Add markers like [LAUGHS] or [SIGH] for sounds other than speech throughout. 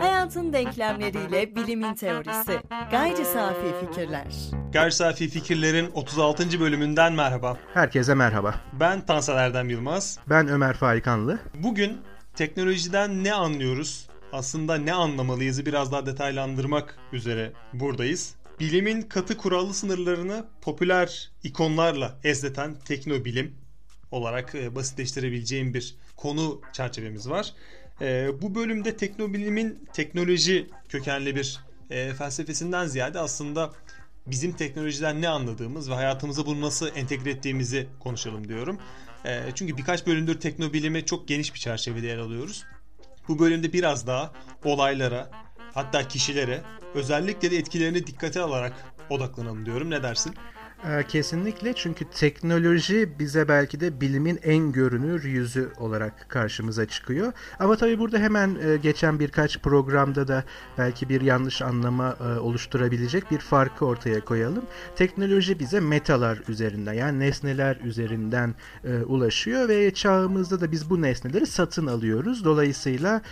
Hayatın denklemleriyle bilimin teorisi. Gayri safi fikirler. Gayri Safi Fikirler'in 36. bölümünden merhaba. Herkese merhaba. Ben Tansel Erdem Yılmaz. Ben Ömer Faikanlı. Bugün teknolojiden ne anlıyoruz, aslında ne anlamalıyızı biraz daha detaylandırmak üzere buradayız. Bilimin katı kurallı sınırlarını popüler ikonlarla ezleten teknobilim olarak e, basitleştirebileceğim bir konu çerçevemiz var. E, bu bölümde teknobilimin teknoloji kökenli bir e, felsefesinden ziyade aslında bizim teknolojiden ne anladığımız ve hayatımıza bunu nasıl entegre ettiğimizi konuşalım diyorum. E, çünkü birkaç bölümdür teknobilimi çok geniş bir çerçevede yer alıyoruz. Bu bölümde biraz daha olaylara, hatta kişilere, özellikle de etkilerini dikkate alarak odaklanalım diyorum. Ne dersin? Ee, Kesinlikle çünkü teknoloji bize belki de bilimin en görünür yüzü olarak karşımıza çıkıyor. Ama tabii burada hemen e, geçen birkaç programda da belki bir yanlış anlama e, oluşturabilecek bir farkı ortaya koyalım. Teknoloji bize metalar üzerinden yani nesneler üzerinden e, ulaşıyor ve çağımızda da biz bu nesneleri satın alıyoruz. Dolayısıyla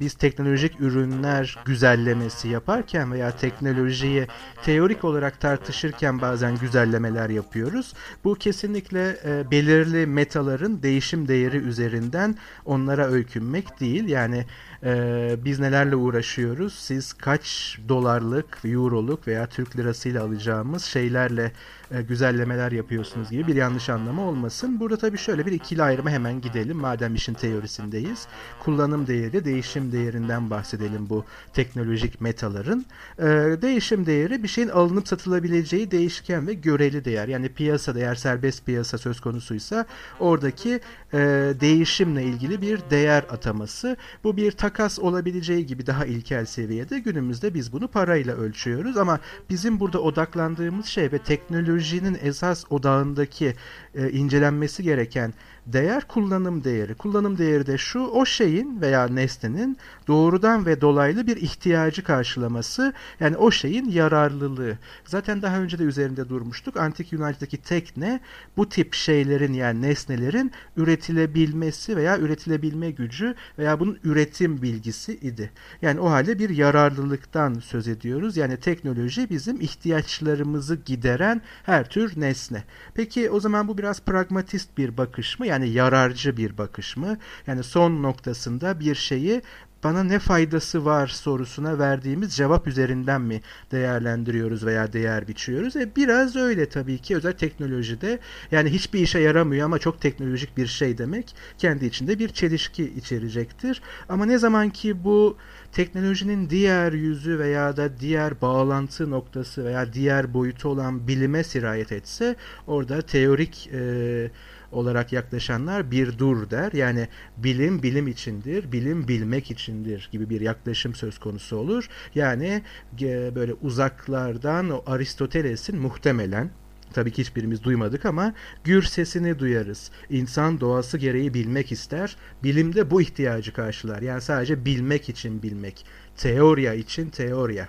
biz teknolojik ürünler güzellemesi yaparken veya teknolojiyi teorik olarak tartışırken bazen güzellemeler yapıyoruz. Bu kesinlikle e, belirli metaların değişim değeri üzerinden onlara öykünmek değil. Yani e, biz nelerle uğraşıyoruz? Siz kaç dolarlık, euroluk veya Türk lirasıyla alacağımız şeylerle e, güzellemeler yapıyorsunuz gibi bir yanlış anlama olmasın. Burada tabii şöyle bir ikili ayrıma hemen gidelim. Madem işin teorisindeyiz. Kullanım değeri, değişim değerinden bahsedelim bu teknolojik metaların. E, değişim değeri bir şeyin alınıp satılabileceği değişken ve göreli değer. Yani piyasa değer serbest piyasa söz konusuysa oradaki e, değişimle ilgili bir değer ataması. Bu bir takas olabileceği gibi daha ilkel seviyede günümüzde biz bunu parayla ölçüyoruz. Ama bizim burada odaklandığımız şey ve teknolojinin esas odağındaki e, incelenmesi gereken değer kullanım değeri. Kullanım değeri de şu o şeyin veya nesnenin doğrudan ve dolaylı bir ihtiyacı karşılaması yani o şeyin yararlılığı. Zaten daha önce de üzerinde durmuştuk. Antik Yunan'daki tekne bu tip şeylerin yani nesnelerin üretilebilmesi veya üretilebilme gücü veya bunun üretim bilgisi idi. Yani o halde bir yararlılıktan söz ediyoruz. Yani teknoloji bizim ihtiyaçlarımızı gideren her tür nesne. Peki o zaman bu biraz pragmatist bir bakış mı? Yani yararcı bir bakış mı? Yani son noktasında bir şeyi bana ne faydası var sorusuna verdiğimiz cevap üzerinden mi değerlendiriyoruz veya değer biçiyoruz? E biraz öyle tabii ki özel teknolojide yani hiçbir işe yaramıyor ama çok teknolojik bir şey demek kendi içinde bir çelişki içerecektir. Ama ne zaman ki bu teknolojinin diğer yüzü veya da diğer bağlantı noktası veya diğer boyutu olan bilime sirayet etse orada teorik e, olarak yaklaşanlar bir dur der. Yani bilim bilim içindir, bilim bilmek içindir gibi bir yaklaşım söz konusu olur. Yani e, böyle uzaklardan o Aristoteles'in muhtemelen Tabii ki hiçbirimiz duymadık ama gür sesini duyarız. İnsan doğası gereği bilmek ister. Bilimde bu ihtiyacı karşılar. Yani sadece bilmek için bilmek. Teoriya için teoriya.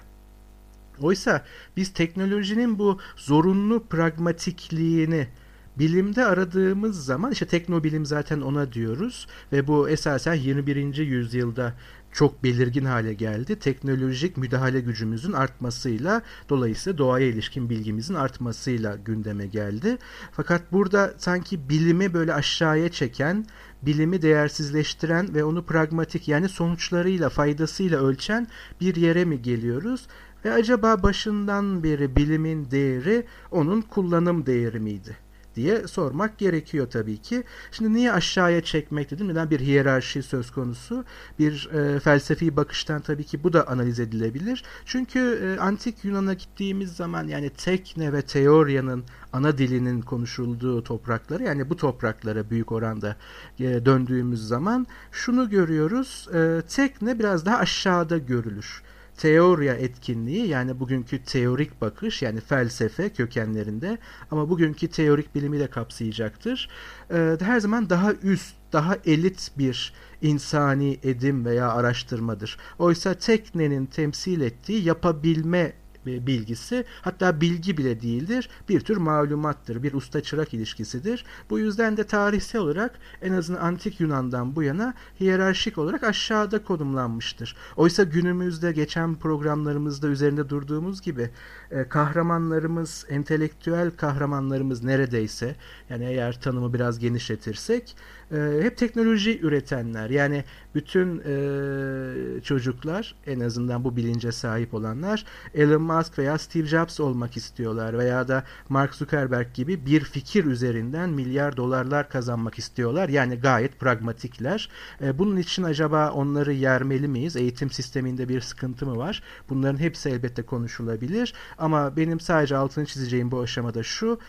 Oysa biz teknolojinin bu zorunlu pragmatikliğini bilimde aradığımız zaman işte teknobilim zaten ona diyoruz ve bu esasen 21. yüzyılda çok belirgin hale geldi. Teknolojik müdahale gücümüzün artmasıyla dolayısıyla doğaya ilişkin bilgimizin artmasıyla gündeme geldi. Fakat burada sanki bilimi böyle aşağıya çeken, bilimi değersizleştiren ve onu pragmatik yani sonuçlarıyla, faydasıyla ölçen bir yere mi geliyoruz? Ve acaba başından beri bilimin değeri onun kullanım değeri miydi? Diye sormak gerekiyor tabii ki. Şimdi niye aşağıya çekmek dedim? Neden bir hiyerarşi söz konusu? Bir e, felsefi bakıştan tabii ki bu da analiz edilebilir. Çünkü e, antik Yunan'a gittiğimiz zaman yani tekne ve teoryanın ana dilinin konuşulduğu toprakları yani bu topraklara büyük oranda e, döndüğümüz zaman şunu görüyoruz. E, tekne biraz daha aşağıda görülür teorya etkinliği yani bugünkü teorik bakış yani felsefe kökenlerinde ama bugünkü teorik bilimi de kapsayacaktır. Ee, her zaman daha üst, daha elit bir insani edim veya araştırmadır. Oysa teknenin temsil ettiği yapabilme bilgisi hatta bilgi bile değildir bir tür malumattır bir usta çırak ilişkisidir. Bu yüzden de tarihsel olarak en azından antik Yunan'dan bu yana hiyerarşik olarak aşağıda konumlanmıştır. Oysa günümüzde geçen programlarımızda üzerinde durduğumuz gibi e, kahramanlarımız entelektüel kahramanlarımız neredeyse yani eğer tanımı biraz genişletirsek e, hep teknoloji üretenler yani bütün e, çocuklar en azından bu bilince sahip olanlar Elon Musk veya Steve Jobs olmak istiyorlar veya da Mark Zuckerberg gibi bir fikir üzerinden milyar dolarlar kazanmak istiyorlar. Yani gayet pragmatikler. E, bunun için acaba onları yermeli miyiz? Eğitim sisteminde bir sıkıntı mı var? Bunların hepsi elbette konuşulabilir. Ama benim sadece altını çizeceğim bu aşamada şu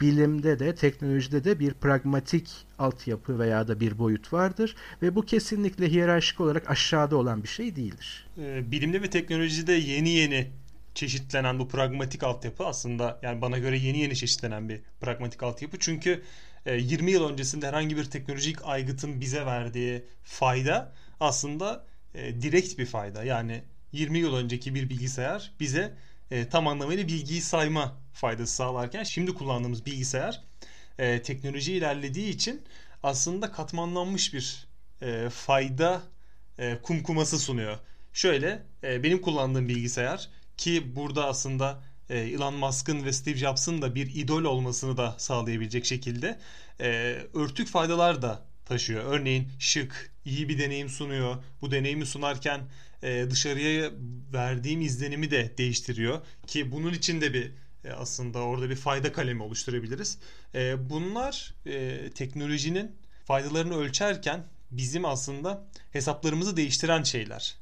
bilimde de teknolojide de bir pragmatik altyapı veya da bir boyut vardır ve bu kesinlikle hiyerarşik olarak aşağıda olan bir şey değildir. Ee, bilimde ve teknolojide yeni yeni çeşitlenen bu pragmatik altyapı aslında yani bana göre yeni yeni çeşitlenen bir pragmatik altyapı. Çünkü 20 e, yıl öncesinde herhangi bir teknolojik aygıtın bize verdiği fayda aslında e, direkt bir fayda. Yani 20 yıl önceki bir bilgisayar bize e, tam anlamıyla bilgiyi sayma faydası sağlarken şimdi kullandığımız bilgisayar e, teknoloji ilerlediği için aslında katmanlanmış bir e, fayda e, kumkuması sunuyor. Şöyle e, benim kullandığım bilgisayar ki burada aslında e, Elon Musk'ın ve Steve Jobs'ın da bir idol olmasını da sağlayabilecek şekilde e, örtük faydalar da taşıyor. Örneğin şık, iyi bir deneyim sunuyor. Bu deneyimi sunarken e, dışarıya verdiğim izlenimi de değiştiriyor ki bunun için de bir e, aslında orada bir fayda kalemi oluşturabiliriz. E, bunlar teknolojinin faydalarını ölçerken bizim aslında hesaplarımızı değiştiren şeyler.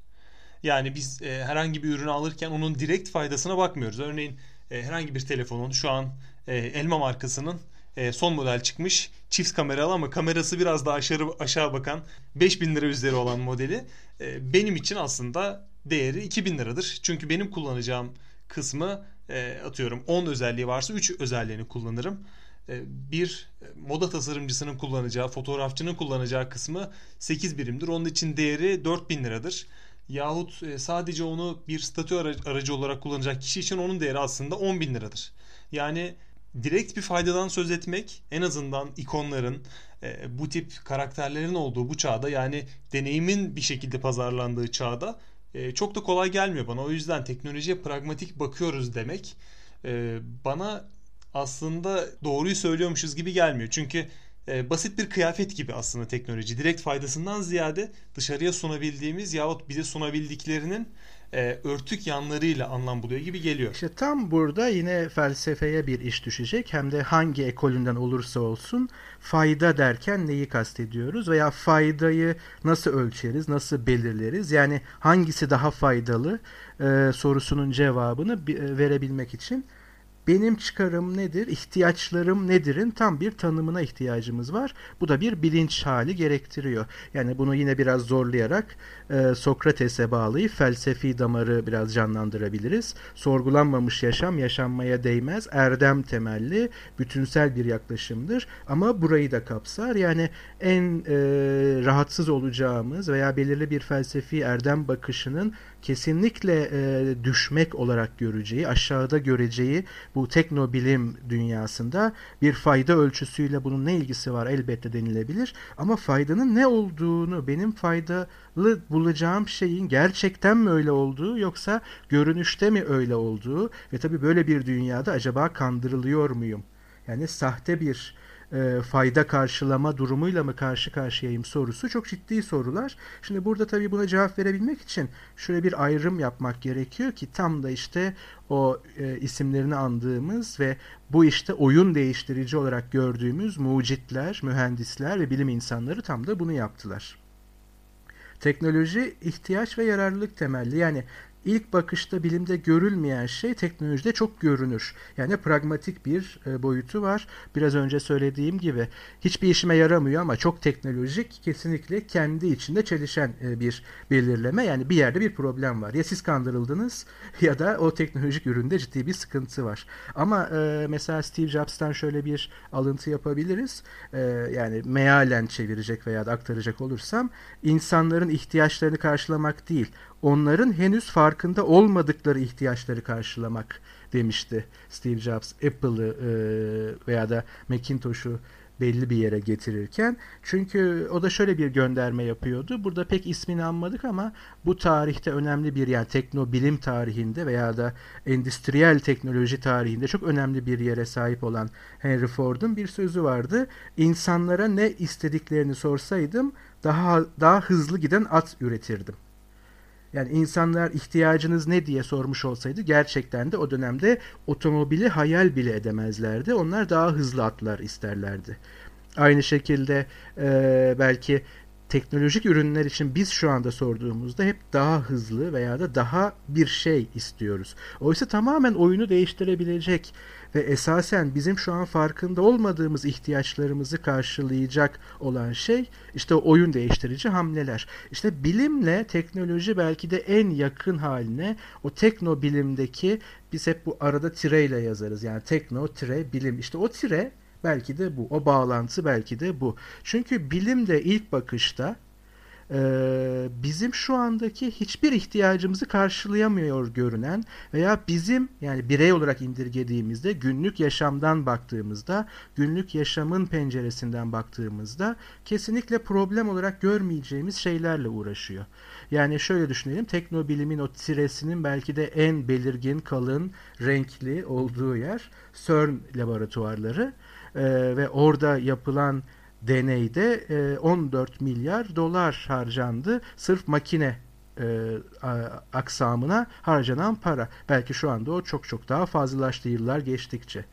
Yani biz herhangi bir ürünü alırken onun direkt faydasına bakmıyoruz. Örneğin herhangi bir telefonun şu an Elma markasının e, son model çıkmış. Çift kameralı ama kamerası biraz daha aşağı, aşağı bakan 5000 lira üzeri olan modeli e, benim için aslında değeri 2000 liradır. Çünkü benim kullanacağım kısmı e, atıyorum 10 özelliği varsa 3 özelliğini kullanırım. E, bir moda tasarımcısının kullanacağı, fotoğrafçının kullanacağı kısmı 8 birimdir. Onun için değeri 4000 liradır. Yahut e, sadece onu bir statü aracı olarak kullanacak kişi için onun değeri aslında 10 bin liradır. Yani direkt bir faydadan söz etmek en azından ikonların e, bu tip karakterlerin olduğu bu çağda yani deneyimin bir şekilde pazarlandığı çağda e, çok da kolay gelmiyor bana. O yüzden teknolojiye pragmatik bakıyoruz demek e, bana aslında doğruyu söylüyormuşuz gibi gelmiyor. Çünkü e, basit bir kıyafet gibi aslında teknoloji. Direkt faydasından ziyade dışarıya sunabildiğimiz yahut bize sunabildiklerinin e, örtük yanlarıyla anlam buluyor gibi geliyor. İşte tam burada yine felsefeye bir iş düşecek. Hem de hangi ekolünden olursa olsun fayda derken neyi kastediyoruz veya faydayı nasıl ölçeriz, nasıl belirleriz? Yani hangisi daha faydalı e, sorusunun cevabını e, verebilmek için benim çıkarım nedir, ihtiyaçlarım nedirin tam bir tanımına ihtiyacımız var. Bu da bir bilinç hali gerektiriyor. Yani bunu yine biraz zorlayarak e, Sokrates'e bağlayıp felsefi damarı biraz canlandırabiliriz. Sorgulanmamış yaşam yaşanmaya değmez, erdem temelli, bütünsel bir yaklaşımdır. Ama burayı da kapsar. Yani en e, rahatsız olacağımız veya belirli bir felsefi erdem bakışının kesinlikle e, düşmek olarak göreceği, aşağıda göreceği bu teknobilim dünyasında bir fayda ölçüsüyle bunun ne ilgisi var elbette denilebilir. Ama faydanın ne olduğunu, benim faydalı bulacağım şeyin gerçekten mi öyle olduğu yoksa görünüşte mi öyle olduğu ve tabii böyle bir dünyada acaba kandırılıyor muyum? Yani sahte bir e, fayda karşılama durumuyla mı karşı karşıyayım sorusu çok ciddi sorular. Şimdi burada tabii buna cevap verebilmek için şöyle bir ayrım yapmak gerekiyor ki tam da işte o e, isimlerini andığımız ve bu işte oyun değiştirici olarak gördüğümüz mucitler, mühendisler ve bilim insanları tam da bunu yaptılar. Teknoloji ihtiyaç ve yararlılık temelli. Yani ilk bakışta bilimde görülmeyen şey teknolojide çok görünür. Yani pragmatik bir e, boyutu var. Biraz önce söylediğim gibi hiçbir işime yaramıyor ama çok teknolojik kesinlikle kendi içinde çelişen e, bir belirleme. Yani bir yerde bir problem var. Ya siz kandırıldınız [LAUGHS] ya da o teknolojik üründe ciddi bir sıkıntı var. Ama e, mesela Steve Jobs'tan şöyle bir alıntı yapabiliriz. Yani mealen çevirecek veya da aktaracak olursam insanların ihtiyaçlarını karşılamak değil onların henüz farkında olmadıkları ihtiyaçları karşılamak demişti Steve Jobs Apple'ı e, veya da Macintosh'u belli bir yere getirirken. Çünkü o da şöyle bir gönderme yapıyordu. Burada pek ismini anmadık ama bu tarihte önemli bir yani teknobilim tarihinde veya da endüstriyel teknoloji tarihinde çok önemli bir yere sahip olan Henry Ford'un bir sözü vardı. İnsanlara ne istediklerini sorsaydım daha daha hızlı giden at üretirdim. Yani insanlar ihtiyacınız ne diye sormuş olsaydı gerçekten de o dönemde otomobili hayal bile edemezlerdi. Onlar daha hızlı atlar isterlerdi. Aynı şekilde e, belki teknolojik ürünler için biz şu anda sorduğumuzda hep daha hızlı veya da daha bir şey istiyoruz. Oysa tamamen oyunu değiştirebilecek ve esasen bizim şu an farkında olmadığımız ihtiyaçlarımızı karşılayacak olan şey işte oyun değiştirici hamleler. İşte bilimle teknoloji belki de en yakın haline o tekno bilimdeki biz hep bu arada tireyle yazarız. Yani tekno tire bilim. İşte o tire belki de bu. O bağlantı belki de bu. Çünkü bilim de ilk bakışta e, bizim şu andaki hiçbir ihtiyacımızı karşılayamıyor görünen veya bizim yani birey olarak indirgediğimizde günlük yaşamdan baktığımızda günlük yaşamın penceresinden baktığımızda kesinlikle problem olarak görmeyeceğimiz şeylerle uğraşıyor. Yani şöyle düşünelim teknobilimin o tiresinin belki de en belirgin kalın renkli olduğu yer CERN laboratuvarları e, ve orada yapılan deneyde 14 e, milyar dolar harcandı. Sırf makine e, aksamına harcanan para. Belki şu anda o çok çok daha fazlalaştı yıllar geçtikçe.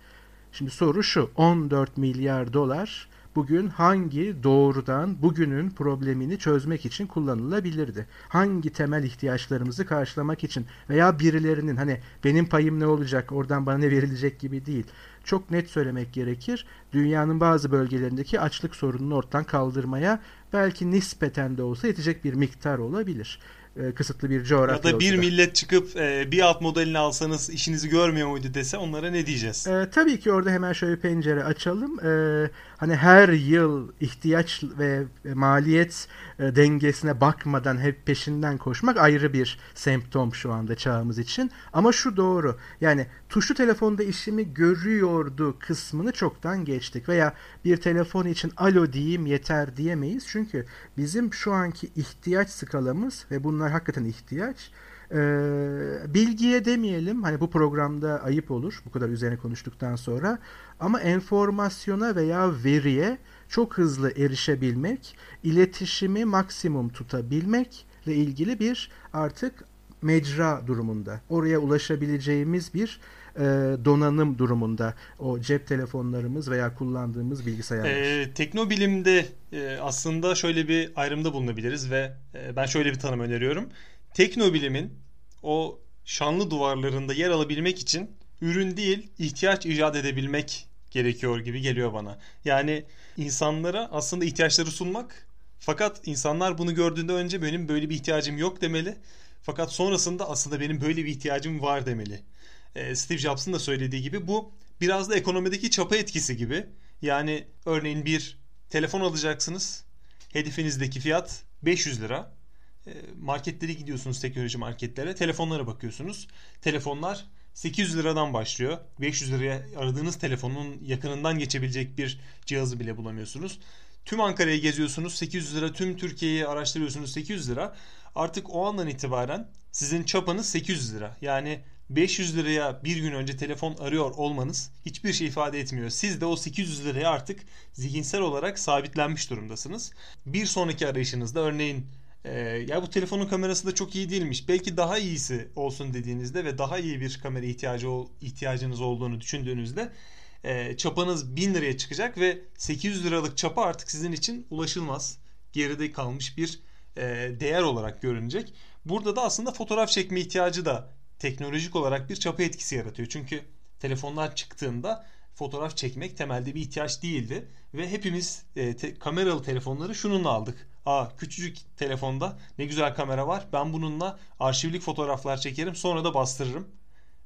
Şimdi soru şu 14 milyar dolar bugün hangi doğrudan bugünün problemini çözmek için kullanılabilirdi? Hangi temel ihtiyaçlarımızı karşılamak için veya birilerinin hani benim payım ne olacak oradan bana ne verilecek gibi değil. Çok net söylemek gerekir. Dünyanın bazı bölgelerindeki açlık sorununu ortadan kaldırmaya belki nispeten de olsa yetecek bir miktar olabilir e, kısıtlı bir coğrafya. Ya da bir millet çıkıp e, bir alt modelini alsanız işinizi görmüyor muydu dese onlara ne diyeceğiz? E, tabii ki orada hemen şöyle pencere açalım. E, hani her yıl ihtiyaç ve maliyet e, dengesine bakmadan hep peşinden koşmak ayrı bir semptom şu anda çağımız için. Ama şu doğru. Yani tuşlu telefonda işimi görüyordu kısmını çoktan geçtik. Veya bir telefon için alo diyeyim yeter diyemeyiz. Çünkü bizim şu anki ihtiyaç skalamız ve bunlar hakikaten ihtiyaç ee, bilgiye demeyelim hani bu programda ayıp olur bu kadar üzerine konuştuktan sonra ama enformasyona veya veriye çok hızlı erişebilmek, iletişimi maksimum tutabilmekle ilgili bir artık mecra durumunda. Oraya ulaşabileceğimiz bir e, donanım durumunda o cep telefonlarımız veya kullandığımız bilgisayarlar. Ee, teknobilimde e, aslında şöyle bir ayrımda bulunabiliriz ve e, ben şöyle bir tanım öneriyorum. Teknobilimin o şanlı duvarlarında yer alabilmek için ürün değil ihtiyaç icat edebilmek gerekiyor gibi geliyor bana. Yani insanlara aslında ihtiyaçları sunmak fakat insanlar bunu gördüğünde önce benim böyle bir ihtiyacım yok demeli. Fakat sonrasında aslında benim böyle bir ihtiyacım var demeli. Ee, Steve Jobs'ın da söylediği gibi bu biraz da ekonomideki çapa etkisi gibi. Yani örneğin bir telefon alacaksınız. Hedefinizdeki fiyat 500 lira. Ee, marketlere gidiyorsunuz teknoloji marketlere. Telefonlara bakıyorsunuz. Telefonlar 800 liradan başlıyor. 500 liraya aradığınız telefonun yakınından geçebilecek bir cihazı bile bulamıyorsunuz. Tüm Ankara'yı geziyorsunuz 800 lira, tüm Türkiye'yi araştırıyorsunuz 800 lira. Artık o andan itibaren sizin çapanız 800 lira. Yani 500 liraya bir gün önce telefon arıyor olmanız hiçbir şey ifade etmiyor. Siz de o 800 liraya artık zihinsel olarak sabitlenmiş durumdasınız. Bir sonraki arayışınızda örneğin e, ya bu telefonun kamerası da çok iyi değilmiş. Belki daha iyisi olsun dediğinizde ve daha iyi bir kamera ihtiyacı ihtiyacınız olduğunu düşündüğünüzde e, çapanız 1000 liraya çıkacak ve 800 liralık çapa artık sizin için ulaşılmaz. Geride kalmış bir e, değer olarak görünecek. Burada da aslında fotoğraf çekme ihtiyacı da teknolojik olarak bir çapa etkisi yaratıyor. Çünkü telefonlar çıktığında fotoğraf çekmek temelde bir ihtiyaç değildi ve hepimiz e, te, kameralı telefonları şununla aldık. Aa küçücük telefonda ne güzel kamera var. Ben bununla arşivlik fotoğraflar çekerim sonra da bastırırım.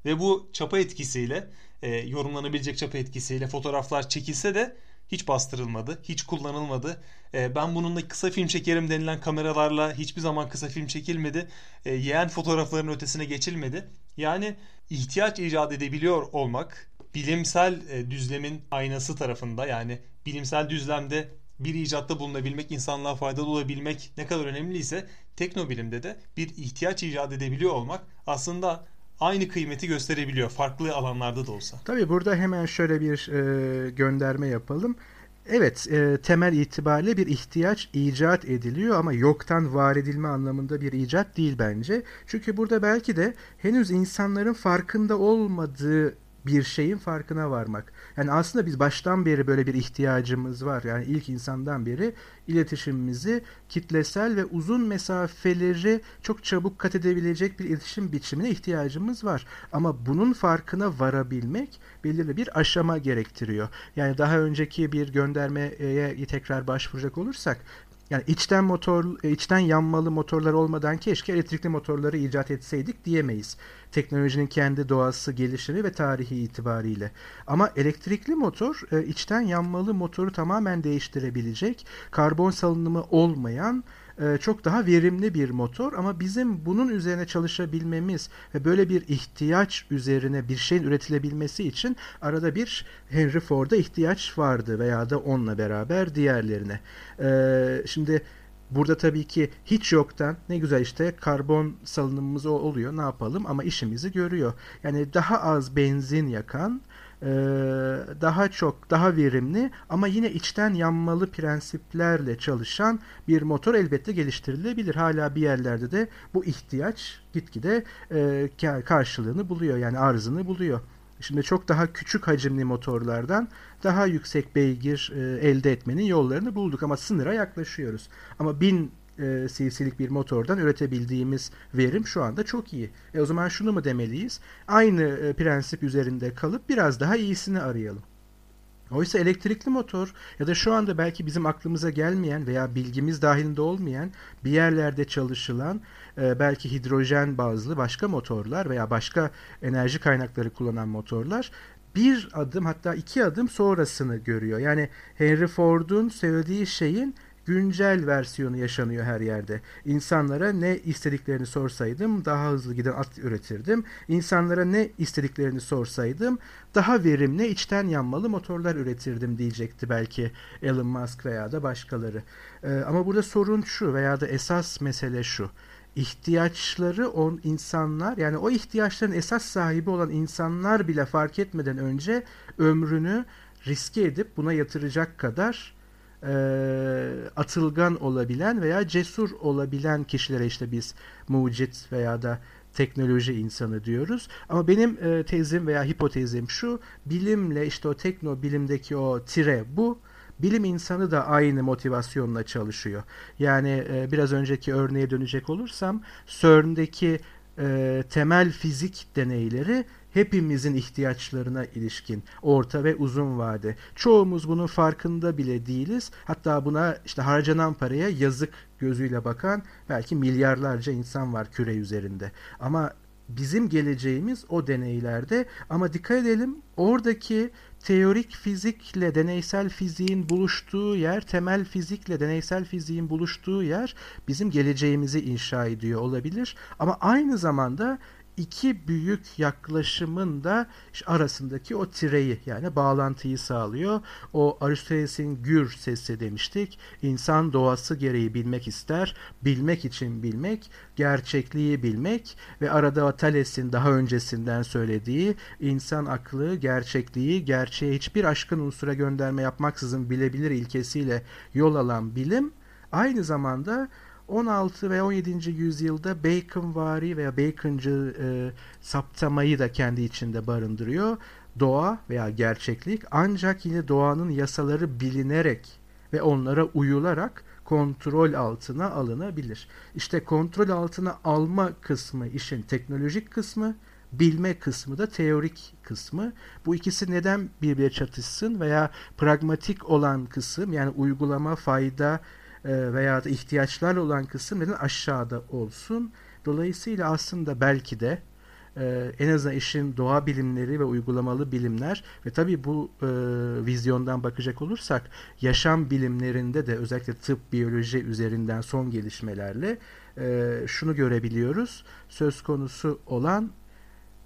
Ve bu çapa etkisiyle e, yorumlanabilecek çapa etkisiyle fotoğraflar çekilse de hiç bastırılmadı, hiç kullanılmadı. E, ben bununla kısa film çekerim denilen kameralarla hiçbir zaman kısa film çekilmedi. E, yeğen fotoğrafların ötesine geçilmedi. Yani ihtiyaç icat edebiliyor olmak bilimsel e, düzlemin aynası tarafında yani bilimsel düzlemde bir icatta bulunabilmek, insanlığa faydalı olabilmek ne kadar önemliyse teknobilimde de bir ihtiyaç icat edebiliyor olmak aslında aynı kıymeti gösterebiliyor farklı alanlarda da olsa. Tabii burada hemen şöyle bir e, gönderme yapalım. Evet, e, temel itibariyle bir ihtiyaç icat ediliyor ama yoktan var edilme anlamında bir icat değil bence. Çünkü burada belki de henüz insanların farkında olmadığı bir şeyin farkına varmak. Yani aslında biz baştan beri böyle bir ihtiyacımız var. Yani ilk insandan beri iletişimimizi kitlesel ve uzun mesafeleri çok çabuk kat edebilecek bir iletişim biçimine ihtiyacımız var. Ama bunun farkına varabilmek belirli bir aşama gerektiriyor. Yani daha önceki bir göndermeye tekrar başvuracak olursak yani içten motor, içten yanmalı motorlar olmadan keşke elektrikli motorları icat etseydik diyemeyiz. Teknolojinin kendi doğası, gelişimi ve tarihi itibariyle. Ama elektrikli motor e, içten yanmalı motoru tamamen değiştirebilecek, karbon salınımı olmayan, e, çok daha verimli bir motor ama bizim bunun üzerine çalışabilmemiz ve böyle bir ihtiyaç üzerine bir şeyin üretilebilmesi için arada bir Henry Ford'a ihtiyaç vardı veya da onunla beraber diğerlerine. E, şimdi Burada tabii ki hiç yoktan ne güzel işte karbon salınımımız oluyor ne yapalım ama işimizi görüyor. Yani daha az benzin yakan daha çok, daha verimli ama yine içten yanmalı prensiplerle çalışan bir motor elbette geliştirilebilir. Hala bir yerlerde de bu ihtiyaç gitgide e, karşılığını buluyor yani arzını buluyor. Şimdi çok daha küçük hacimli motorlardan daha yüksek beygir e, elde etmenin yollarını bulduk ama sınıra yaklaşıyoruz. Ama 1000 e, cc'lik bir motordan üretebildiğimiz verim şu anda çok iyi. E o zaman şunu mu demeliyiz? Aynı e, prensip üzerinde kalıp biraz daha iyisini arayalım. Oysa elektrikli motor ya da şu anda belki bizim aklımıza gelmeyen veya bilgimiz dahilinde olmayan bir yerlerde çalışılan e, belki hidrojen bazlı başka motorlar veya başka enerji kaynakları kullanan motorlar bir adım hatta iki adım sonrasını görüyor. Yani Henry Ford'un söylediği şeyin güncel versiyonu yaşanıyor her yerde. İnsanlara ne istediklerini sorsaydım daha hızlı giden at üretirdim. İnsanlara ne istediklerini sorsaydım daha verimli içten yanmalı motorlar üretirdim diyecekti belki Elon Musk veya da başkaları. Ee, ama burada sorun şu veya da esas mesele şu ihtiyaçları on insanlar yani o ihtiyaçların esas sahibi olan insanlar bile fark etmeden önce ömrünü riske edip buna yatıracak kadar e, atılgan olabilen veya cesur olabilen kişilere işte biz mucit veya da teknoloji insanı diyoruz. Ama benim e, tezim veya hipotezim şu, bilimle işte o tekno bilimdeki o tire bu, bilim insanı da aynı motivasyonla çalışıyor. Yani e, biraz önceki örneğe dönecek olursam CERN'deki e, temel fizik deneyleri hepimizin ihtiyaçlarına ilişkin orta ve uzun vade. Çoğumuz bunun farkında bile değiliz. Hatta buna işte harcanan paraya yazık gözüyle bakan belki milyarlarca insan var küre üzerinde. Ama bizim geleceğimiz o deneylerde ama dikkat edelim oradaki teorik fizikle deneysel fiziğin buluştuğu yer, temel fizikle deneysel fiziğin buluştuğu yer bizim geleceğimizi inşa ediyor olabilir. Ama aynı zamanda iki büyük yaklaşımın da arasındaki o tireyi yani bağlantıyı sağlıyor. O Aristoteles'in gür sesi demiştik. İnsan doğası gereği bilmek ister. Bilmek için bilmek, gerçekliği bilmek ve arada Thales'in daha öncesinden söylediği insan aklı gerçekliği gerçeğe hiçbir aşkın unsura gönderme yapmaksızın bilebilir ilkesiyle yol alan bilim aynı zamanda 16 ve 17. yüzyılda Baconvari veya Bacon'cı e, saptamayı da kendi içinde barındırıyor. Doğa veya gerçeklik ancak yine doğanın yasaları bilinerek ve onlara uyularak kontrol altına alınabilir. İşte kontrol altına alma kısmı işin teknolojik kısmı, bilme kısmı da teorik kısmı. Bu ikisi neden birbirine çatışsın veya pragmatik olan kısım yani uygulama, fayda, veya da ihtiyaçlarla olan kısım neden aşağıda olsun. Dolayısıyla aslında belki de e, en azından işin doğa bilimleri ve uygulamalı bilimler ve tabii bu e, vizyondan bakacak olursak yaşam bilimlerinde de özellikle tıp, biyoloji üzerinden son gelişmelerle e, şunu görebiliyoruz. Söz konusu olan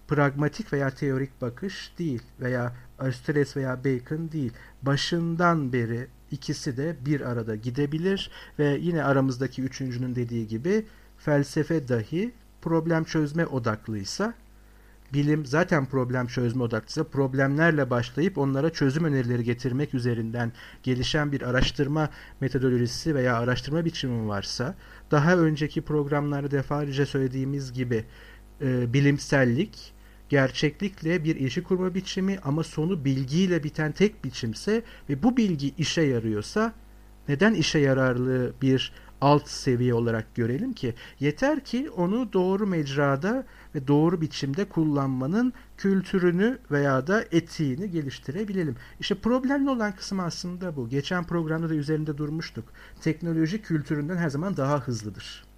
pragmatik veya teorik bakış değil veya Aristoteles veya Bacon değil. Başından beri ikisi de bir arada gidebilir ve yine aramızdaki üçüncünün dediği gibi felsefe dahi problem çözme odaklıysa bilim zaten problem çözme odaklıysa problemlerle başlayıp onlara çözüm önerileri getirmek üzerinden gelişen bir araştırma metodolojisi veya araştırma biçimi varsa daha önceki programlarda defalarca söylediğimiz gibi e, bilimsellik gerçeklikle bir ilişki kurma biçimi ama sonu bilgiyle biten tek biçimse ve bu bilgi işe yarıyorsa neden işe yararlı bir alt seviye olarak görelim ki? Yeter ki onu doğru mecrada ve doğru biçimde kullanmanın kültürünü veya da etiğini geliştirebilelim. İşte problemli olan kısım aslında bu. Geçen programda da üzerinde durmuştuk. Teknoloji kültüründen her zaman daha hızlıdır.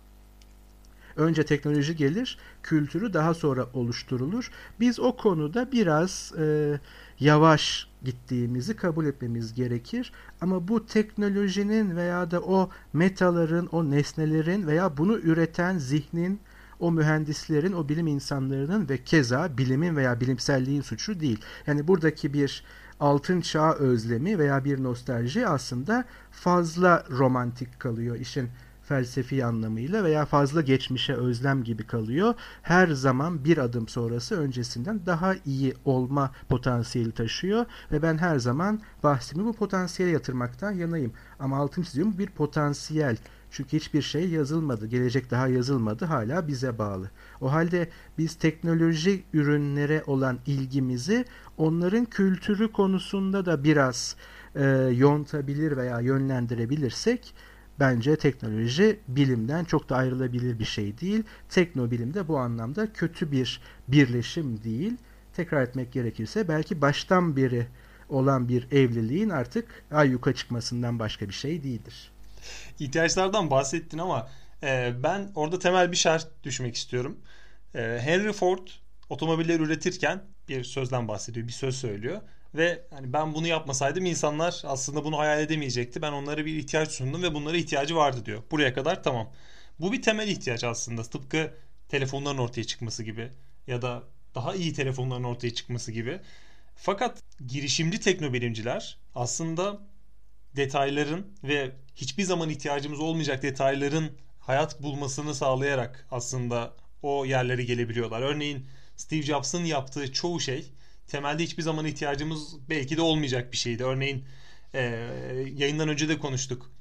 Önce teknoloji gelir, kültürü daha sonra oluşturulur. Biz o konuda biraz e, yavaş gittiğimizi kabul etmemiz gerekir. Ama bu teknolojinin veya da o metaların, o nesnelerin veya bunu üreten zihnin, o mühendislerin, o bilim insanlarının ve keza bilimin veya bilimselliğin suçu değil. Yani buradaki bir altın çağ özlemi veya bir nostalji aslında fazla romantik kalıyor işin felsefi anlamıyla veya fazla geçmişe özlem gibi kalıyor. Her zaman bir adım sonrası öncesinden daha iyi olma potansiyeli taşıyor ve ben her zaman bahsimi bu potansiyele yatırmaktan yanayım. Ama altın çiziyorum bir potansiyel. Çünkü hiçbir şey yazılmadı. Gelecek daha yazılmadı. Hala bize bağlı. O halde biz teknoloji ürünlere olan ilgimizi onların kültürü konusunda da biraz e, yontabilir veya yönlendirebilirsek bence teknoloji bilimden çok da ayrılabilir bir şey değil. Teknobilim de bu anlamda kötü bir birleşim değil. Tekrar etmek gerekirse belki baştan beri olan bir evliliğin artık ayyuka çıkmasından başka bir şey değildir. İhtiyaçlardan bahsettin ama e, ben orada temel bir şart düşmek istiyorum. E, Henry Ford otomobiller üretirken bir sözden bahsediyor, bir söz söylüyor ve hani ben bunu yapmasaydım insanlar aslında bunu hayal edemeyecekti. Ben onlara bir ihtiyaç sundum ve bunlara ihtiyacı vardı diyor. Buraya kadar tamam. Bu bir temel ihtiyaç aslında. Tıpkı telefonların ortaya çıkması gibi ya da daha iyi telefonların ortaya çıkması gibi. Fakat girişimci teknobilimciler aslında detayların ve hiçbir zaman ihtiyacımız olmayacak detayların hayat bulmasını sağlayarak aslında o yerlere gelebiliyorlar. Örneğin Steve Jobs'ın yaptığı çoğu şey temelde hiçbir zaman ihtiyacımız belki de olmayacak bir şeydi. Örneğin e, yayından önce de konuştuk.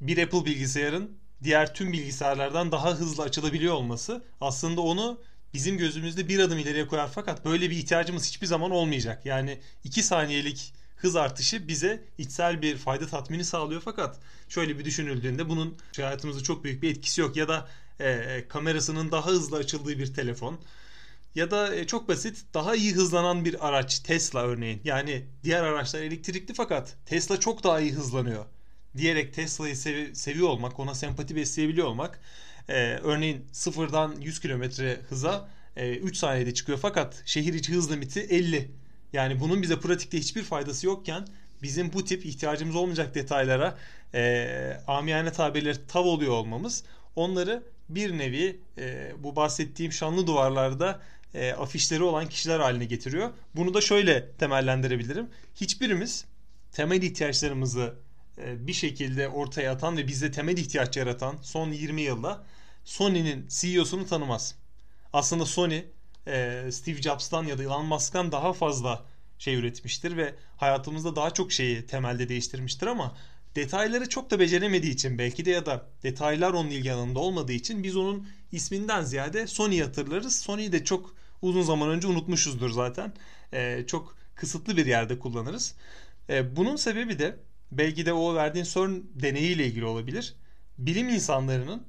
Bir Apple bilgisayarın diğer tüm bilgisayarlardan daha hızlı açılabiliyor olması aslında onu bizim gözümüzde bir adım ileriye koyar fakat böyle bir ihtiyacımız hiçbir zaman olmayacak. Yani 2 saniyelik hız artışı bize içsel bir fayda tatmini sağlıyor fakat şöyle bir düşünüldüğünde bunun hayatımızda çok büyük bir etkisi yok ya da e, kamerasının daha hızlı açıldığı bir telefon ya da e, çok basit daha iyi hızlanan bir araç Tesla örneğin. Yani diğer araçlar elektrikli fakat Tesla çok daha iyi hızlanıyor diyerek Tesla'yı sev- seviyor olmak, ona sempati besleyebiliyor olmak. Ee, örneğin sıfırdan 100 km hıza e, 3 saniyede çıkıyor fakat şehir içi hız limiti 50. Yani bunun bize pratikte hiçbir faydası yokken bizim bu tip ihtiyacımız olmayacak detaylara e, amiyane tabirleri tav oluyor olmamız onları bir nevi e, bu bahsettiğim şanlı duvarlarda e, afişleri olan kişiler haline getiriyor. Bunu da şöyle temellendirebilirim. Hiçbirimiz temel ihtiyaçlarımızı e, bir şekilde ortaya atan ve bize temel ihtiyaç yaratan son 20 yılda Sony'nin CEO'sunu tanımaz. Aslında Sony e, Steve Jobs'tan ya da Elon Musk'tan daha fazla şey üretmiştir ve hayatımızda daha çok şeyi temelde değiştirmiştir ama detayları çok da beceremediği için belki de ya da detaylar onun ilgi alanında olmadığı için biz onun isminden ziyade Sony'yi hatırlarız. Sony'yi de çok uzun zaman önce unutmuşuzdur zaten. Ee, çok kısıtlı bir yerde kullanırız. Ee, bunun sebebi de belki de o verdiğin CERN deneyiyle ilgili olabilir. Bilim insanlarının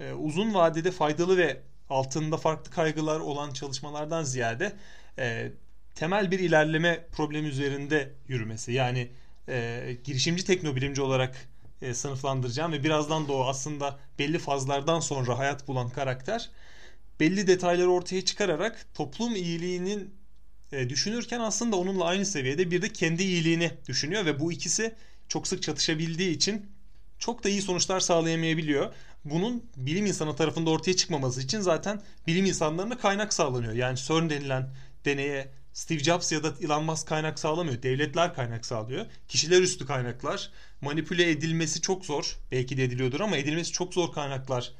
e, uzun vadede faydalı ve altında farklı kaygılar olan çalışmalardan ziyade e, temel bir ilerleme problemi üzerinde yürümesi. Yani e, girişimci teknobilimci olarak e, sınıflandıracağım ve birazdan da o aslında belli fazlardan sonra hayat bulan karakter belli detayları ortaya çıkararak toplum iyiliğinin e, düşünürken aslında onunla aynı seviyede bir de kendi iyiliğini düşünüyor ve bu ikisi çok sık çatışabildiği için çok da iyi sonuçlar sağlayamayabiliyor. Bunun bilim insanı tarafında ortaya çıkmaması için zaten bilim insanlarına kaynak sağlanıyor. Yani CERN denilen deneye Steve Jobs ya da Elon Musk kaynak sağlamıyor. Devletler kaynak sağlıyor. Kişiler üstü kaynaklar. Manipüle edilmesi çok zor. Belki de ediliyordur ama edilmesi çok zor kaynaklar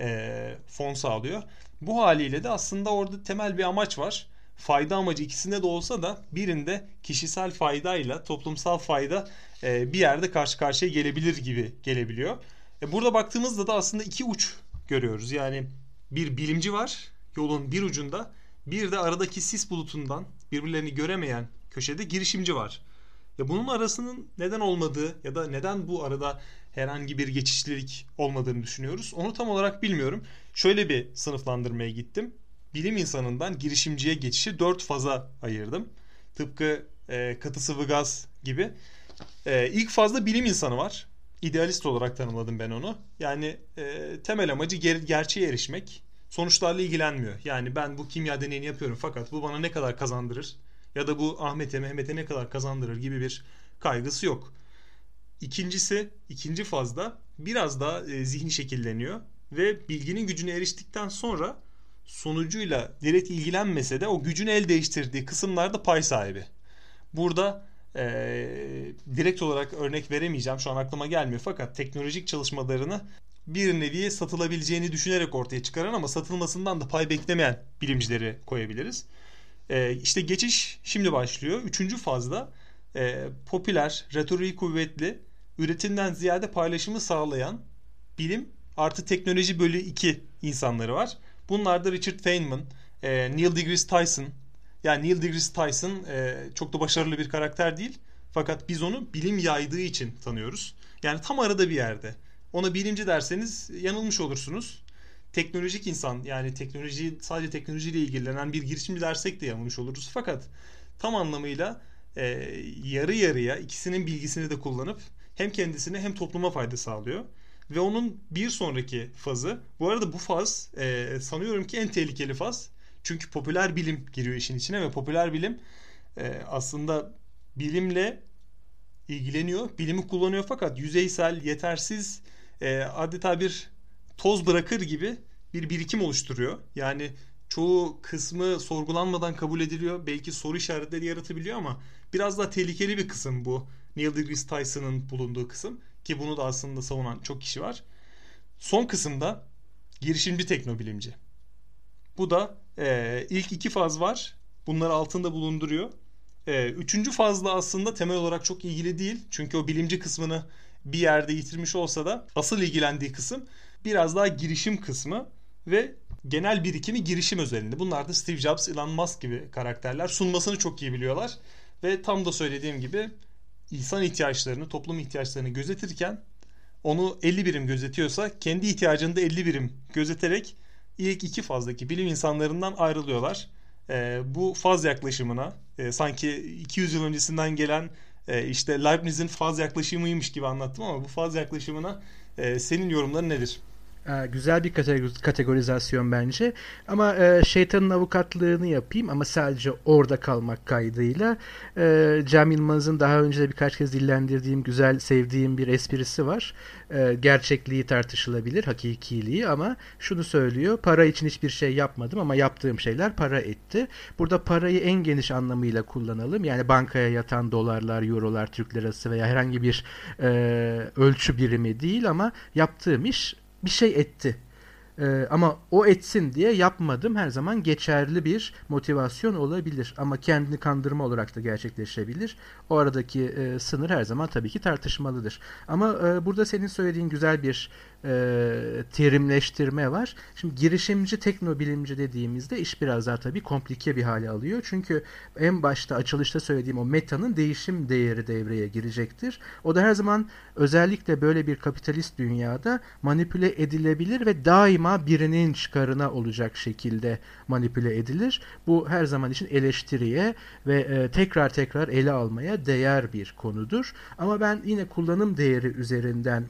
e, fon sağlıyor. Bu haliyle de aslında orada temel bir amaç var. Fayda amacı ikisinde de olsa da birinde kişisel faydayla toplumsal fayda e, bir yerde karşı karşıya gelebilir gibi gelebiliyor. E, burada baktığımızda da aslında iki uç görüyoruz. Yani bir bilimci var yolun bir ucunda bir de aradaki sis bulutundan birbirlerini göremeyen köşede girişimci var. Ya bunun arasının neden olmadığı ya da neden bu arada herhangi bir geçişlilik olmadığını düşünüyoruz. Onu tam olarak bilmiyorum. Şöyle bir sınıflandırmaya gittim. Bilim insanından girişimciye geçişi dört faza ayırdım. Tıpkı e, katı sıvı gaz gibi. E, ilk fazla bilim insanı var. İdealist olarak tanımladım ben onu. Yani e, temel amacı ger- gerçeğe erişmek sonuçlarla ilgilenmiyor. Yani ben bu kimya deneyini yapıyorum fakat bu bana ne kadar kazandırır ya da bu Ahmet'e Mehmet'e ne kadar kazandırır gibi bir kaygısı yok. İkincisi ikinci fazda biraz daha e, zihni şekilleniyor ve bilginin gücüne eriştikten sonra sonucuyla direkt ilgilenmese de o gücün el değiştirdiği kısımlarda pay sahibi. Burada e, direkt olarak örnek veremeyeceğim şu an aklıma gelmiyor fakat teknolojik çalışmalarını bir nevi satılabileceğini düşünerek ortaya çıkaran ama satılmasından da pay beklemeyen bilimcileri koyabiliriz. E, işte geçiş şimdi başlıyor. Üçüncü fazda e, popüler, retoriği kuvvetli, üretimden ziyade paylaşımı sağlayan bilim artı teknoloji bölü iki insanları var. Bunlar da Richard Feynman, e, Neil deGrasse Tyson. Yani Neil deGrasse Tyson e, çok da başarılı bir karakter değil. Fakat biz onu bilim yaydığı için tanıyoruz. Yani tam arada bir yerde. Ona bilimci derseniz yanılmış olursunuz. Teknolojik insan yani teknoloji sadece teknolojiyle ilgilenen bir girişimci dersek de yanılmış oluruz. Fakat tam anlamıyla e, yarı yarıya ikisinin bilgisini de kullanıp hem kendisine hem topluma fayda sağlıyor. Ve onun bir sonraki fazı bu arada bu faz e, sanıyorum ki en tehlikeli faz. Çünkü popüler bilim giriyor işin içine ve popüler bilim e, aslında bilimle ilgileniyor, bilimi kullanıyor fakat yüzeysel, yetersiz e, adeta bir toz bırakır gibi bir birikim oluşturuyor. Yani çoğu kısmı sorgulanmadan kabul ediliyor. Belki soru işaretleri yaratabiliyor ama biraz daha tehlikeli bir kısım bu. Neil deGrasse Tyson'ın bulunduğu kısım ki bunu da aslında savunan çok kişi var. Son kısımda girişimci teknobilimci. Bu da e, ilk iki faz var. Bunları altında bulunduruyor. E, üçüncü fazla aslında temel olarak çok ilgili değil. Çünkü o bilimci kısmını bir yerde yitirmiş olsa da asıl ilgilendiği kısım biraz daha girişim kısmı ve genel birikimi girişim özelinde. Bunlar da Steve Jobs, Elon Musk gibi karakterler. Sunmasını çok iyi biliyorlar. Ve tam da söylediğim gibi insan ihtiyaçlarını, toplum ihtiyaçlarını gözetirken onu 50 birim gözetiyorsa kendi ihtiyacını da 50 birim gözeterek ilk iki fazdaki bilim insanlarından ayrılıyorlar. E, bu faz yaklaşımına e, sanki 200 yıl öncesinden gelen e, işte Leibniz'in faz yaklaşımıymış gibi anlattım ama bu faz yaklaşımına e, senin yorumların nedir? Ee, güzel bir kategorizasyon bence. Ama e, şeytanın avukatlığını yapayım ama sadece orada kalmak kaydıyla. E, Cem Yılmaz'ın daha önce de birkaç kez dillendirdiğim, güzel sevdiğim bir esprisi var. E, gerçekliği tartışılabilir, hakikiliği ama şunu söylüyor. Para için hiçbir şey yapmadım ama yaptığım şeyler para etti. Burada parayı en geniş anlamıyla kullanalım. Yani bankaya yatan dolarlar, eurolar, Türk lirası veya herhangi bir e, ölçü birimi değil ama yaptığım iş bir şey etti. Ee, ama o etsin diye yapmadım her zaman geçerli bir motivasyon olabilir. Ama kendini kandırma olarak da gerçekleşebilir. O aradaki e, sınır her zaman tabii ki tartışmalıdır. Ama e, burada senin söylediğin güzel bir e, terimleştirme var. Şimdi girişimci teknobilimci dediğimizde iş biraz daha tabii komplike bir hale alıyor. Çünkü en başta açılışta söylediğim o metanın değişim değeri devreye girecektir. O da her zaman özellikle böyle bir kapitalist dünyada manipüle edilebilir ve daima birinin çıkarına olacak şekilde manipüle edilir. Bu her zaman için eleştiriye ve e, tekrar tekrar ele almaya değer bir konudur. Ama ben yine kullanım değeri üzerinden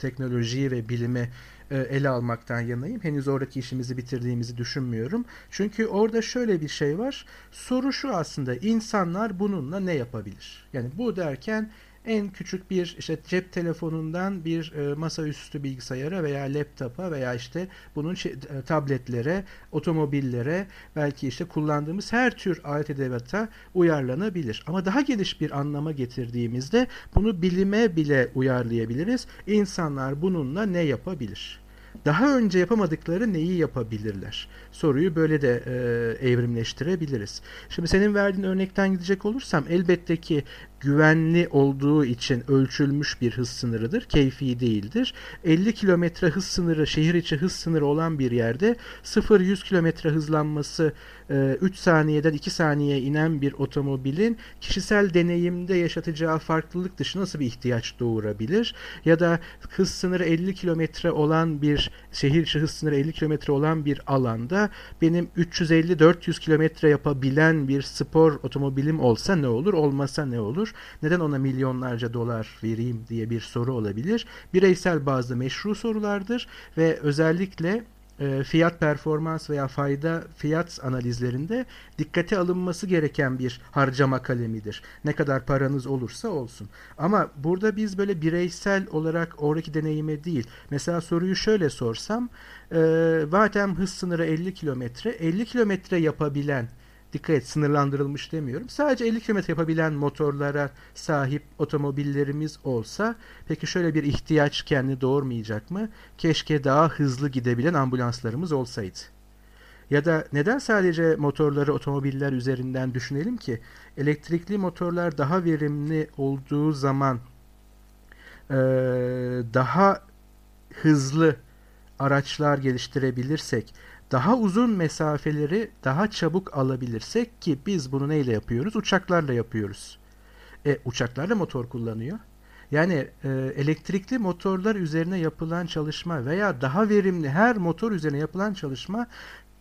teknolojiyi ve bilimi e, ele almaktan yanayım. Henüz oradaki işimizi bitirdiğimizi düşünmüyorum. Çünkü orada şöyle bir şey var. Soru şu aslında insanlar bununla ne yapabilir? Yani bu derken en küçük bir işte cep telefonundan bir e, masaüstü bilgisayara veya laptopa veya işte bunun şey, e, tabletlere, otomobillere belki işte kullandığımız her tür alet edevata uyarlanabilir. Ama daha geniş bir anlama getirdiğimizde bunu bilime bile uyarlayabiliriz. İnsanlar bununla ne yapabilir? Daha önce yapamadıkları neyi yapabilirler? Soruyu böyle de e, evrimleştirebiliriz. Şimdi senin verdiğin örnekten gidecek olursam elbette ki güvenli olduğu için ölçülmüş bir hız sınırıdır. Keyfi değildir. 50 kilometre hız sınırı, şehir içi hız sınırı olan bir yerde 0-100 kilometre hızlanması 3 e, saniyeden 2 saniyeye inen bir otomobilin kişisel deneyimde yaşatacağı farklılık dışı nasıl bir ihtiyaç doğurabilir? Ya da hız sınırı 50 kilometre olan bir şehir içi hız sınırı 50 kilometre olan bir alanda benim 350-400 kilometre yapabilen bir spor otomobilim olsa ne olur? Olmasa ne olur? Neden ona milyonlarca dolar vereyim diye bir soru olabilir. Bireysel bazı meşru sorulardır ve özellikle e, fiyat performans veya fayda fiyat analizlerinde dikkate alınması gereken bir harcama kalemidir. Ne kadar paranız olursa olsun. Ama burada biz böyle bireysel olarak oradaki deneyime değil. Mesela soruyu şöyle sorsam, e, zaten hız sınırı 50 kilometre, 50 kilometre yapabilen dikkat et sınırlandırılmış demiyorum. Sadece 50 km yapabilen motorlara sahip otomobillerimiz olsa peki şöyle bir ihtiyaç kendi doğurmayacak mı? Keşke daha hızlı gidebilen ambulanslarımız olsaydı. Ya da neden sadece motorları otomobiller üzerinden düşünelim ki? Elektrikli motorlar daha verimli olduğu zaman daha hızlı araçlar geliştirebilirsek daha uzun mesafeleri daha çabuk alabilirsek ki biz bunu neyle yapıyoruz? Uçaklarla yapıyoruz. E, uçaklarla motor kullanıyor. Yani e, elektrikli motorlar üzerine yapılan çalışma veya daha verimli her motor üzerine yapılan çalışma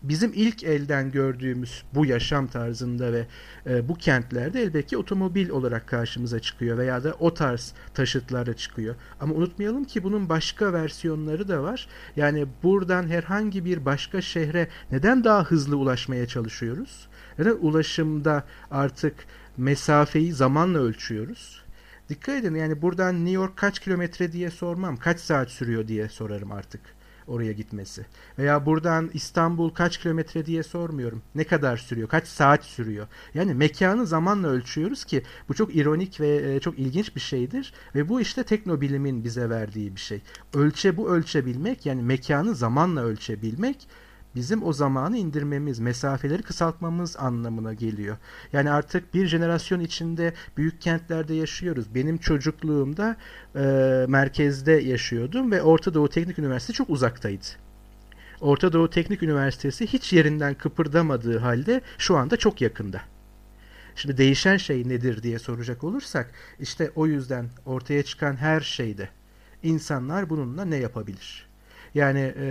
bizim ilk elden gördüğümüz bu yaşam tarzında ve e, bu kentlerde elbette ki otomobil olarak karşımıza çıkıyor veya da o tarz taşıtlara çıkıyor. Ama unutmayalım ki bunun başka versiyonları da var. Yani buradan herhangi bir başka şehre neden daha hızlı ulaşmaya çalışıyoruz? Neden ulaşımda artık mesafeyi zamanla ölçüyoruz? Dikkat edin yani buradan New York kaç kilometre diye sormam. Kaç saat sürüyor diye sorarım artık oraya gitmesi. Veya buradan İstanbul kaç kilometre diye sormuyorum. Ne kadar sürüyor? Kaç saat sürüyor? Yani mekanı zamanla ölçüyoruz ki bu çok ironik ve e, çok ilginç bir şeydir. Ve bu işte teknobilimin bize verdiği bir şey. Ölçe bu ölçebilmek yani mekanı zamanla ölçebilmek bizim o zamanı indirmemiz, mesafeleri kısaltmamız anlamına geliyor. Yani artık bir jenerasyon içinde büyük kentlerde yaşıyoruz. Benim çocukluğumda e, merkezde yaşıyordum ve Orta Doğu Teknik Üniversitesi çok uzaktaydı. Orta Doğu Teknik Üniversitesi hiç yerinden kıpırdamadığı halde şu anda çok yakında. Şimdi değişen şey nedir diye soracak olursak işte o yüzden ortaya çıkan her şeyde insanlar bununla ne yapabilir? Yani e,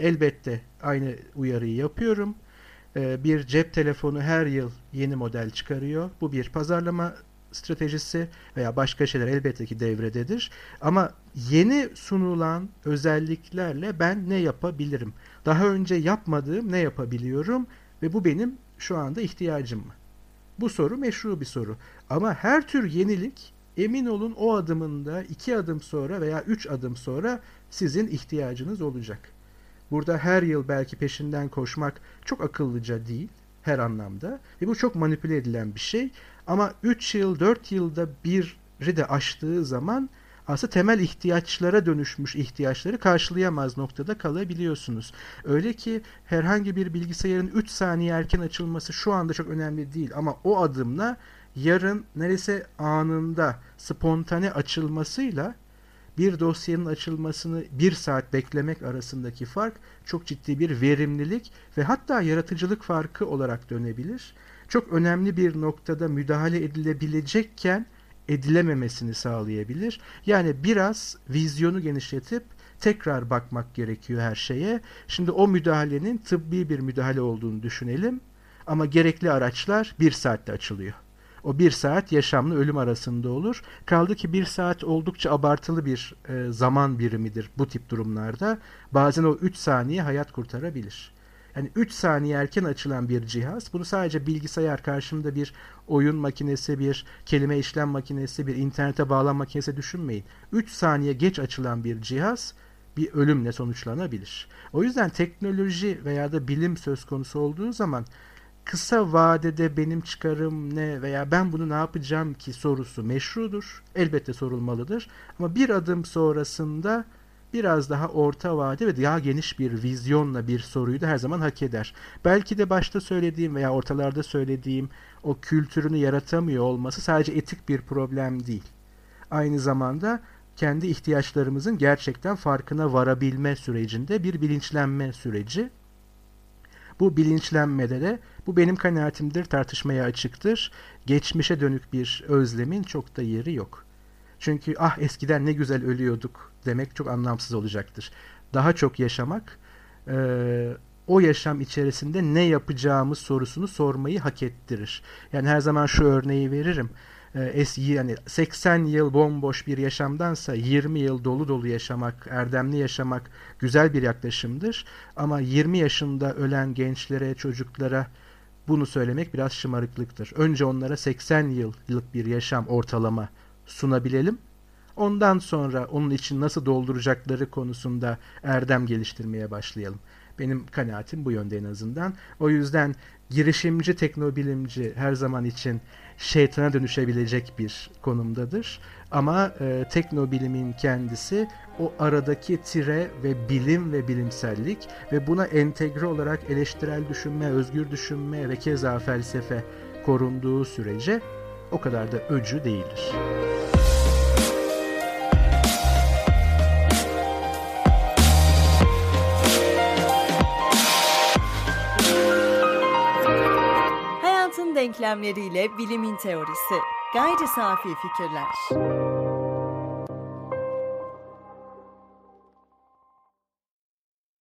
elbette aynı uyarıyı yapıyorum. E, bir cep telefonu her yıl yeni model çıkarıyor. Bu bir pazarlama stratejisi veya başka şeyler elbette ki devrededir. Ama yeni sunulan özelliklerle ben ne yapabilirim? Daha önce yapmadığım ne yapabiliyorum ve bu benim şu anda ihtiyacım mı? Bu soru meşru bir soru. Ama her tür yenilik emin olun o adımında iki adım sonra veya üç adım sonra sizin ihtiyacınız olacak. Burada her yıl belki peşinden koşmak çok akıllıca değil her anlamda ve bu çok manipüle edilen bir şey. Ama 3 yıl 4 yılda biri de aştığı zaman aslında temel ihtiyaçlara dönüşmüş ihtiyaçları karşılayamaz noktada kalabiliyorsunuz. Öyle ki herhangi bir bilgisayarın 3 saniye erken açılması şu anda çok önemli değil ama o adımla yarın neresi anında spontane açılmasıyla bir dosyanın açılmasını bir saat beklemek arasındaki fark çok ciddi bir verimlilik ve hatta yaratıcılık farkı olarak dönebilir. Çok önemli bir noktada müdahale edilebilecekken edilememesini sağlayabilir. Yani biraz vizyonu genişletip tekrar bakmak gerekiyor her şeye. Şimdi o müdahalenin tıbbi bir müdahale olduğunu düşünelim ama gerekli araçlar bir saatte açılıyor. O bir saat yaşamla ölüm arasında olur. Kaldı ki bir saat oldukça abartılı bir e, zaman birimidir bu tip durumlarda. Bazen o 3 saniye hayat kurtarabilir. Yani 3 saniye erken açılan bir cihaz, bunu sadece bilgisayar karşımda bir oyun makinesi, bir kelime işlem makinesi, bir internete bağlan makinesi düşünmeyin. 3 saniye geç açılan bir cihaz bir ölümle sonuçlanabilir. O yüzden teknoloji veya da bilim söz konusu olduğu zaman kısa vadede benim çıkarım ne veya ben bunu ne yapacağım ki sorusu meşrudur. Elbette sorulmalıdır. Ama bir adım sonrasında biraz daha orta vade ve daha geniş bir vizyonla bir soruyu da her zaman hak eder. Belki de başta söylediğim veya ortalarda söylediğim o kültürünü yaratamıyor olması sadece etik bir problem değil. Aynı zamanda kendi ihtiyaçlarımızın gerçekten farkına varabilme sürecinde bir bilinçlenme süreci. Bu bilinçlenmede de bu benim kanaatimdir, tartışmaya açıktır. Geçmişe dönük bir özlemin çok da yeri yok. Çünkü ah eskiden ne güzel ölüyorduk demek çok anlamsız olacaktır. Daha çok yaşamak, e, o yaşam içerisinde ne yapacağımız sorusunu sormayı hak ettirir. Yani her zaman şu örneği veririm. E, es, yani 80 yıl bomboş bir yaşamdansa 20 yıl dolu dolu yaşamak, erdemli yaşamak güzel bir yaklaşımdır. Ama 20 yaşında ölen gençlere, çocuklara bunu söylemek biraz şımarıklıktır. Önce onlara 80 yıllık bir yaşam ortalama sunabilelim. Ondan sonra onun için nasıl dolduracakları konusunda erdem geliştirmeye başlayalım. Benim kanaatim bu yönde en azından. O yüzden girişimci teknobilimci her zaman için şeytana dönüşebilecek bir konumdadır. Ama e, teknobilimin kendisi o aradaki tire ve bilim ve bilimsellik ve buna entegre olarak eleştirel düşünme, özgür düşünme ve keza felsefe korunduğu sürece o kadar da öcü değildir. Denklemleriyle bilimin teorisi. Gayri safi fikirler.